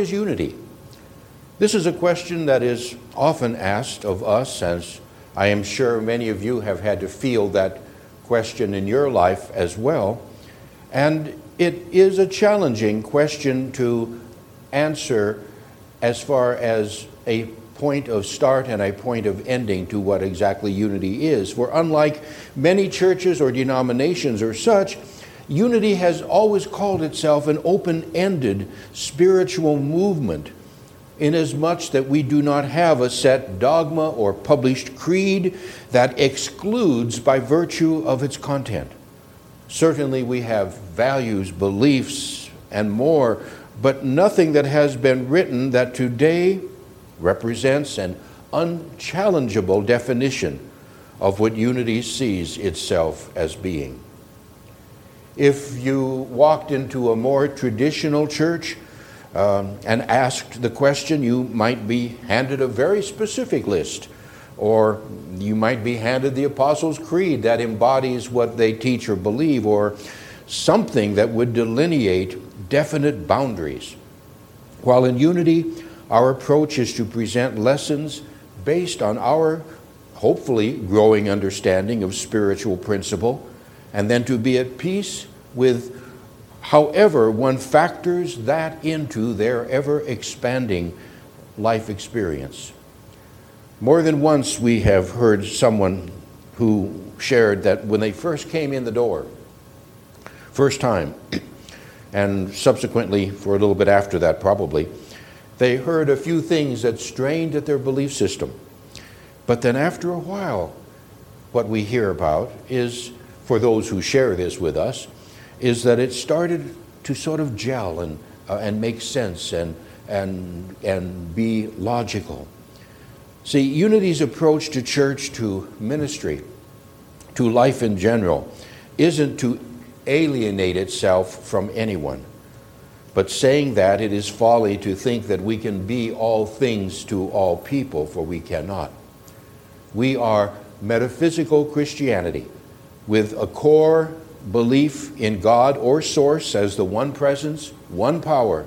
is unity? This is a question that is often asked of us, as I am sure many of you have had to feel that question in your life as well. And it is a challenging question to answer as far as a point of start and a point of ending to what exactly unity is. For unlike many churches or denominations or such, unity has always called itself an open ended spiritual movement, inasmuch that we do not have a set dogma or published creed that excludes by virtue of its content. Certainly, we have values, beliefs, and more, but nothing that has been written that today represents an unchallengeable definition of what unity sees itself as being. If you walked into a more traditional church um, and asked the question, you might be handed a very specific list, or you might be handed the Apostles' Creed that embodies what they teach or believe, or something that would delineate definite boundaries. While in unity, our approach is to present lessons based on our hopefully growing understanding of spiritual principle, and then to be at peace with however one factors that into their ever expanding life experience. More than once, we have heard someone who shared that when they first came in the door, first time, and subsequently for a little bit after that, probably, they heard a few things that strained at their belief system. But then after a while, what we hear about is, for those who share this with us, is that it started to sort of gel and, uh, and make sense and, and, and be logical. See, Unity's approach to church, to ministry, to life in general, isn't to alienate itself from anyone. But saying that, it is folly to think that we can be all things to all people, for we cannot. We are metaphysical Christianity with a core belief in God or Source as the one presence, one power,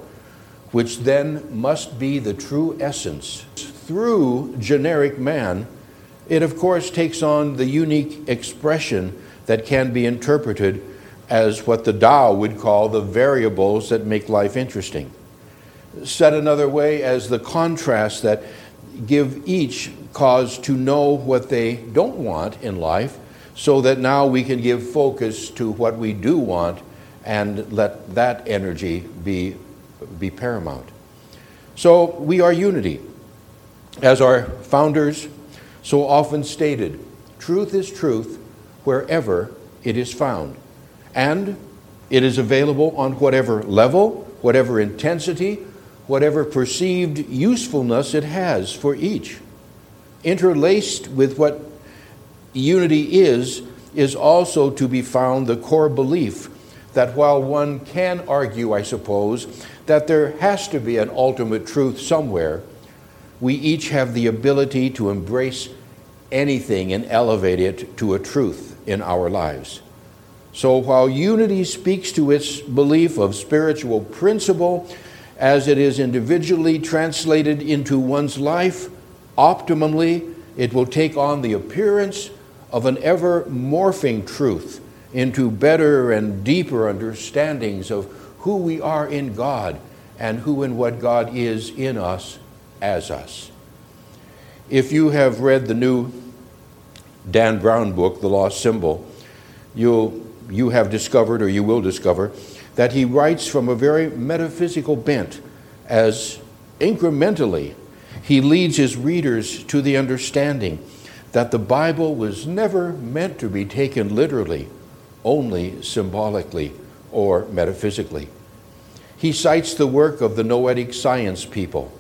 which then must be the true essence. Through generic man, it of course takes on the unique expression that can be interpreted as what the Tao would call the variables that make life interesting. Said another way, as the contrasts that give each cause to know what they don't want in life, so that now we can give focus to what we do want and let that energy be, be paramount. So we are unity. As our founders so often stated, truth is truth wherever it is found and it is available on whatever level, whatever intensity, whatever perceived usefulness it has for each. Interlaced with what unity is, is also to be found the core belief that while one can argue, I suppose, that there has to be an ultimate truth somewhere, we each have the ability to embrace anything and elevate it to a truth in our lives. So while unity speaks to its belief of spiritual principle as it is individually translated into one's life, optimally, it will take on the appearance of an ever morphing truth into better and deeper understandings of who we are in God and who and what God is in us as us. If you have read the new Dan Brown book, The Lost Symbol, you'll you have discovered or you will discover that he writes from a very metaphysical bent as incrementally he leads his readers to the understanding that the Bible was never meant to be taken literally, only symbolically or metaphysically. He cites the work of the noetic science people.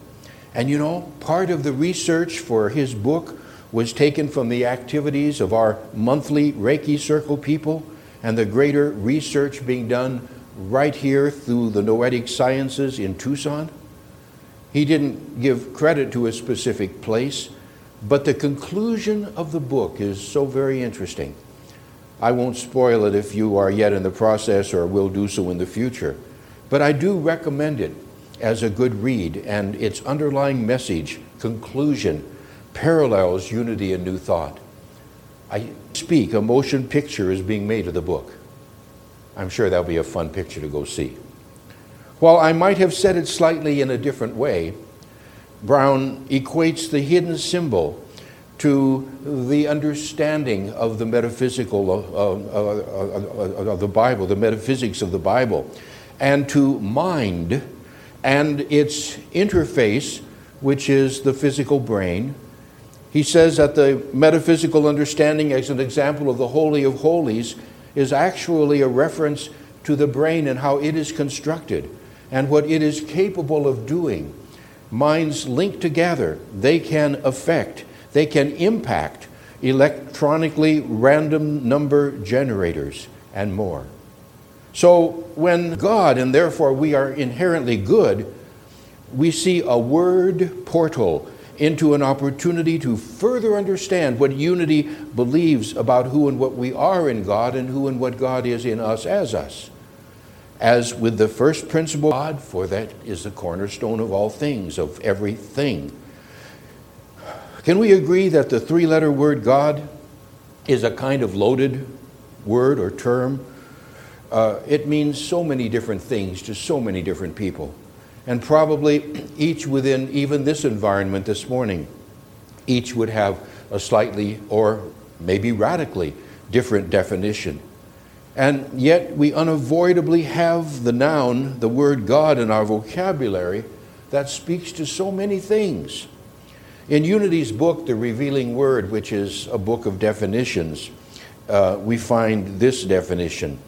And you know, part of the research for his book was taken from the activities of our monthly Reiki Circle people and the greater research being done right here through the noetic sciences in Tucson. He didn't give credit to a specific place, but the conclusion of the book is so very interesting. I won't spoil it if you are yet in the process or will do so in the future, but I do recommend it as a good read, and its underlying message, conclusion, parallels unity and new thought. I speak, a motion picture is being made of the book. I'm sure that'll be a fun picture to go see. While I might have said it slightly in a different way, Brown equates the hidden symbol to the understanding of the metaphysical of, of, of, the Bible, the metaphysics of the Bible, and to mind and its interface, which is the physical brain. He says that the metaphysical understanding, as an example of the Holy of Holies, is actually a reference to the brain and how it is constructed and what it is capable of doing. Minds linked together, they can affect, they can impact electronically random number generators and more. So, when God, and therefore we are inherently good, we see a word portal into an opportunity to further understand what unity believes about who and what we are in God and who and what God is in us as us. As with the first principle, God, for that is the cornerstone of all things, of everything. Can we agree that the three letter word God is a kind of loaded word or term? Uh, it means so many different things to so many different people. And probably each within even this environment this morning, each would have a slightly or maybe radically different definition. And yet we unavoidably have the noun, the word God, in our vocabulary that speaks to so many things. In Unity's book, The Revealing Word, which is a book of definitions, uh, we find this definition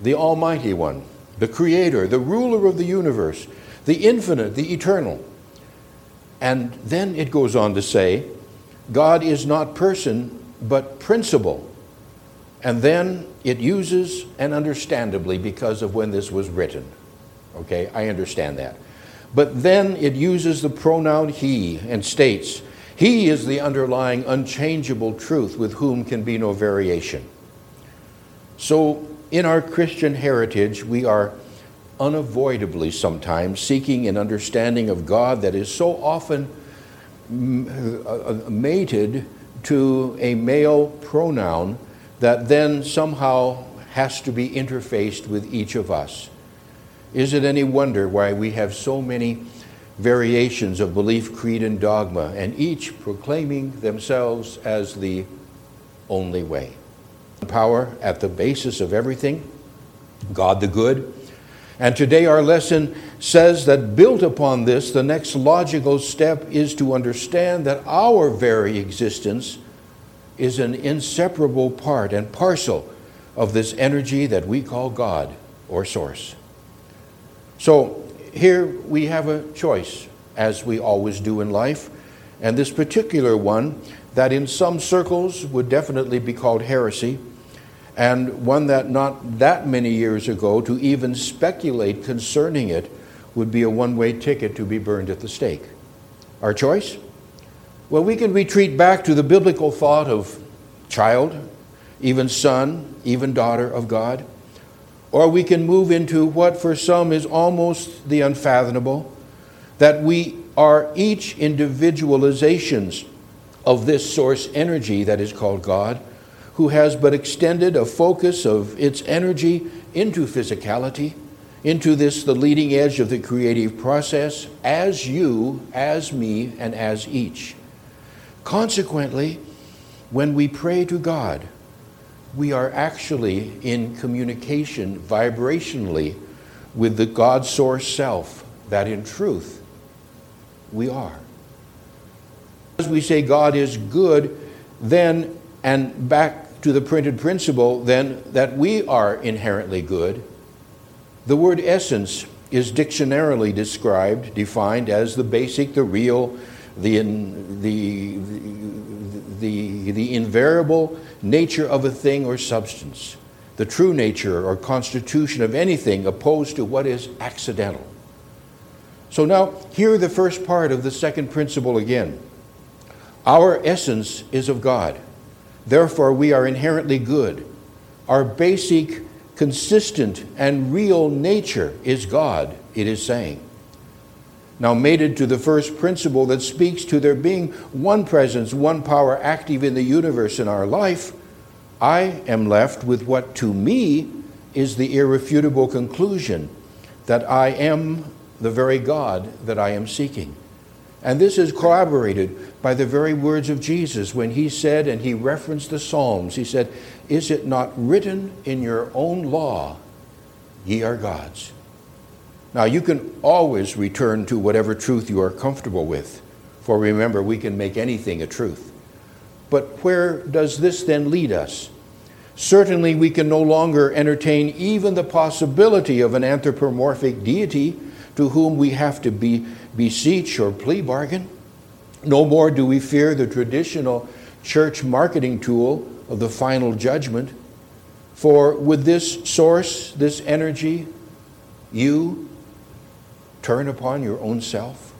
the Almighty One, the Creator, the ruler of the universe, the infinite, the eternal. And then it goes on to say, God is not person, but principle. And then it uses, and understandably, because of when this was written. Okay, I understand that. But then it uses the pronoun he and states, He is the underlying unchangeable truth with whom can be no variation. So, in our Christian heritage, we are unavoidably sometimes seeking an understanding of God that is so often uh, uh, mated to a male pronoun that then somehow has to be interfaced with each of us. Is it any wonder why we have so many variations of belief, creed, and dogma, and each proclaiming themselves as the only way? Power at the basis of everything, God the good, and today our lesson says that built upon this, the next logical step is to understand that our very existence is an inseparable part and parcel of this energy that we call God or Source. So here we have a choice, as we always do in life, and this particular one that in some circles would definitely be called heresy and one that not that many years ago to even speculate concerning it would be a one way ticket to be burned at the stake. Our choice? Well, we can retreat back to the biblical thought of child, even son, even daughter of God. Or we can move into what for some is almost the unfathomable that we are each individualizations of this source energy that is called God who has but extended a focus of its energy into physicality, into this, the leading edge of the creative process, as you, as me, and as each. Consequently, when we pray to God, we are actually in communication vibrationally with the God source self that in truth we are. As we say God is good, then and back to the printed principle, then, that we are inherently good. The word essence is dictionarily described, defined as the basic, the real, the, the, the, the invariable nature of a thing or substance, the true nature or constitution of anything opposed to what is accidental. So now, hear the first part of the second principle again. Our essence is of God. Therefore, we are inherently good. Our basic, consistent, and real nature is God, it is saying. Now mated to the first principle that speaks to there being one presence, one power active in the universe in our life, I am left with what to me is the irrefutable conclusion that I am the very God that I am seeking. And this is corroborated by the very words of Jesus when he said, and he referenced the Psalms, he said, Is it not written in your own law, ye are gods? Now, you can always return to whatever truth you are comfortable with, for remember, we can make anything a truth. But where does this then lead us? Certainly, we can no longer entertain even the possibility of an anthropomorphic deity to whom we have to be, beseech or plea bargain. No more do we fear the traditional church marketing tool of the final judgment. For with this source, this energy, you turn upon your own self?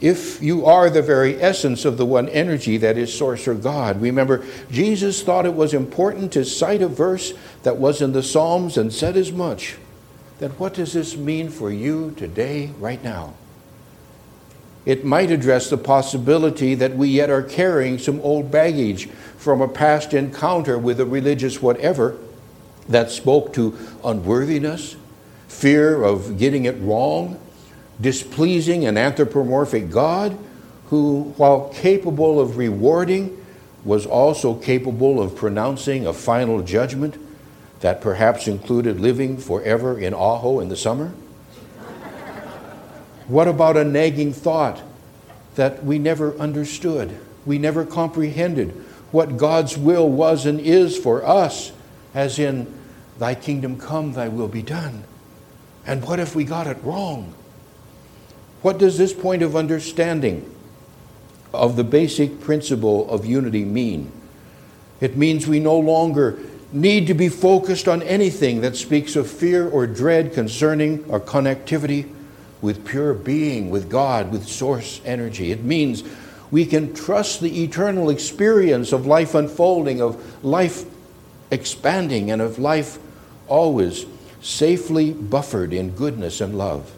If you are the very essence of the one energy that is source or God, remember, Jesus thought it was important to cite a verse that was in the Psalms and said as much. Then what does this mean for you today, right now? It might address the possibility that we yet are carrying some old baggage from a past encounter with a religious whatever that spoke to unworthiness, fear of getting it wrong, displeasing an anthropomorphic God who, while capable of rewarding, was also capable of pronouncing a final judgment that perhaps included living forever in Aho in the summer? what about a nagging thought that we never understood, we never comprehended what God's will was and is for us, as in, Thy kingdom come, Thy will be done? And what if we got it wrong? What does this point of understanding of the basic principle of unity mean? It means we no longer need to be focused on anything that speaks of fear or dread concerning our connectivity with pure being, with God, with source energy. It means we can trust the eternal experience of life unfolding, of life expanding, and of life always safely buffered in goodness and love.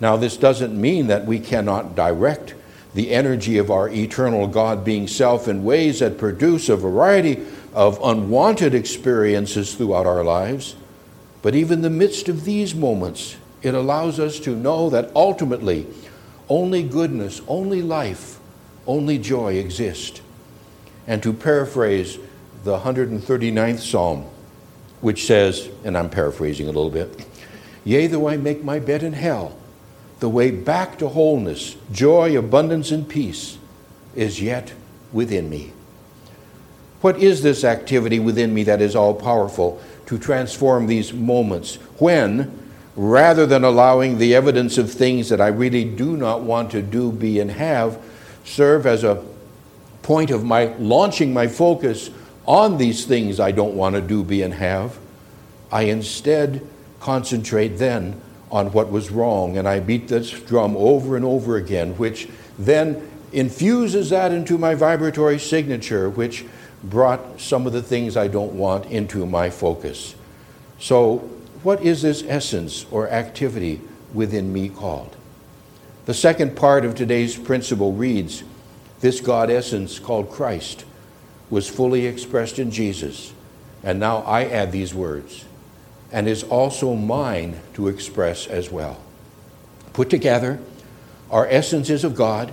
Now, this doesn't mean that we cannot direct the energy of our eternal God being self in ways that produce a variety of unwanted experiences throughout our lives. But even in the midst of these moments, it allows us to know that ultimately only goodness, only life, only joy exist. And to paraphrase the 139th Psalm, which says, and I'm paraphrasing a little bit, Yea, though I make my bed in hell, the way back to wholeness, joy, abundance, and peace is yet within me. What is this activity within me that is all powerful to transform these moments when, rather than allowing the evidence of things that I really do not want to do, be, and have, serve as a point of my launching my focus on these things I don't want to do, be, and have, I instead concentrate then on what was wrong. And I beat this drum over and over again, which then infuses that into my vibratory signature, which brought some of the things I don't want into my focus. So, what is this essence or activity within me called? The second part of today's principle reads This God essence called Christ was fully expressed in Jesus. And now I add these words, and is also mine to express as well. Put together, our essence is of God,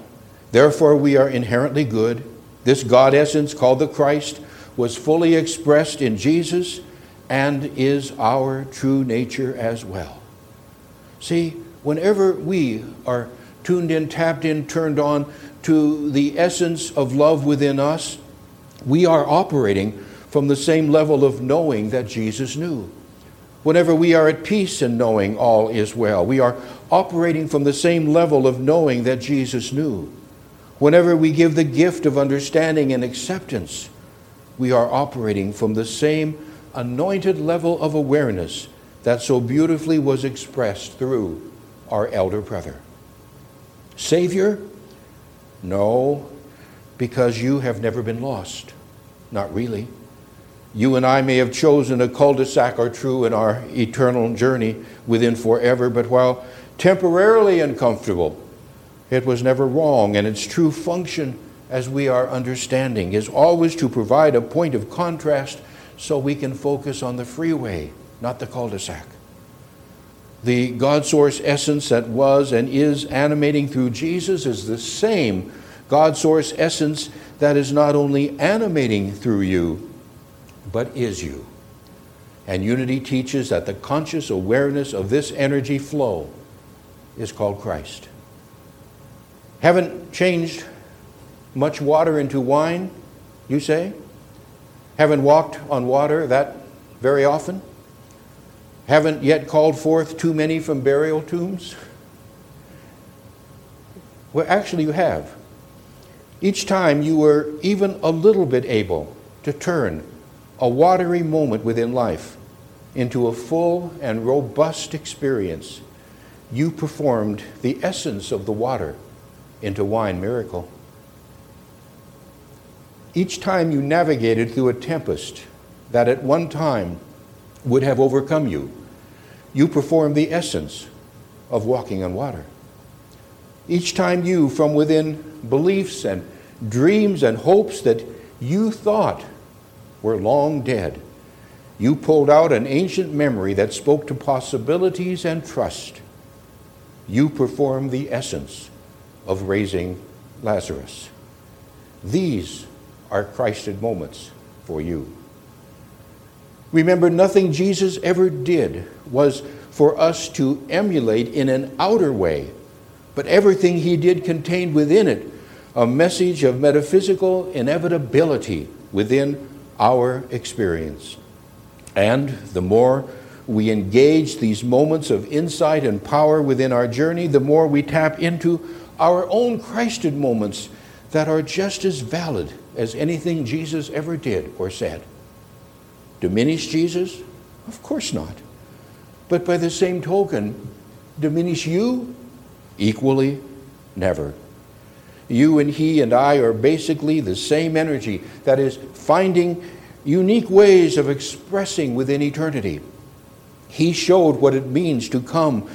therefore we are inherently good. This God essence, called the Christ, was fully expressed in Jesus and is our true nature as well. See, whenever we are tuned in, tapped in, turned on to the essence of love within us, we are operating from the same level of knowing that Jesus knew. Whenever we are at peace in knowing all is well, we are operating from the same level of knowing that Jesus knew. Whenever we give the gift of understanding and acceptance, we are operating from the same anointed level of awareness that so beautifully was expressed through our elder brother. Savior? No, because you have never been lost. Not really. You and I may have chosen a cul de sac or true in our eternal journey within forever, but while temporarily uncomfortable, it was never wrong, and its true function, as we are understanding, is always to provide a point of contrast so we can focus on the freeway, not the cul de sac. The God source essence that was and is animating through Jesus is the same God source essence that is not only animating through you, but is you. And unity teaches that the conscious awareness of this energy flow is called Christ. Haven't changed much water into wine, you say? Haven't walked on water that very often? Haven't yet called forth too many from burial tombs? Well, actually, you have. Each time you were even a little bit able to turn a watery moment within life into a full and robust experience, you performed the essence of the water into wine miracle. Each time you navigated through a tempest that at one time would have overcome you, you performed the essence of walking on water. Each time you, from within beliefs and dreams and hopes that you thought were long dead, you pulled out an ancient memory that spoke to possibilities and trust. You performed the essence of raising Lazarus. These are Christed moments for you. Remember, nothing Jesus ever did was for us to emulate in an outer way, but everything he did contained within it a message of metaphysical inevitability within our experience. And the more we engage these moments of insight and power within our journey, the more we tap into our own Christed moments that are just as valid as anything Jesus ever did or said. Diminish Jesus? Of course not. But by the same token, diminish you? Equally, never. You and he and I are basically the same energy that is finding unique ways of expressing within eternity. He showed what it means to come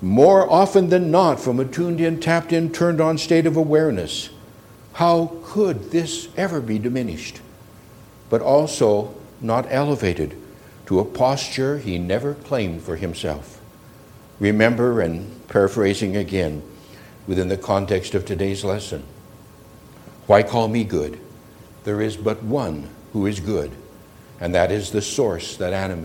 more often than not from a tuned in, tapped in, turned on state of awareness. How could this ever be diminished? But also not elevated to a posture he never claimed for himself. Remember, and paraphrasing again, within the context of today's lesson, why call me good? There is but one who is good, and that is the source that animates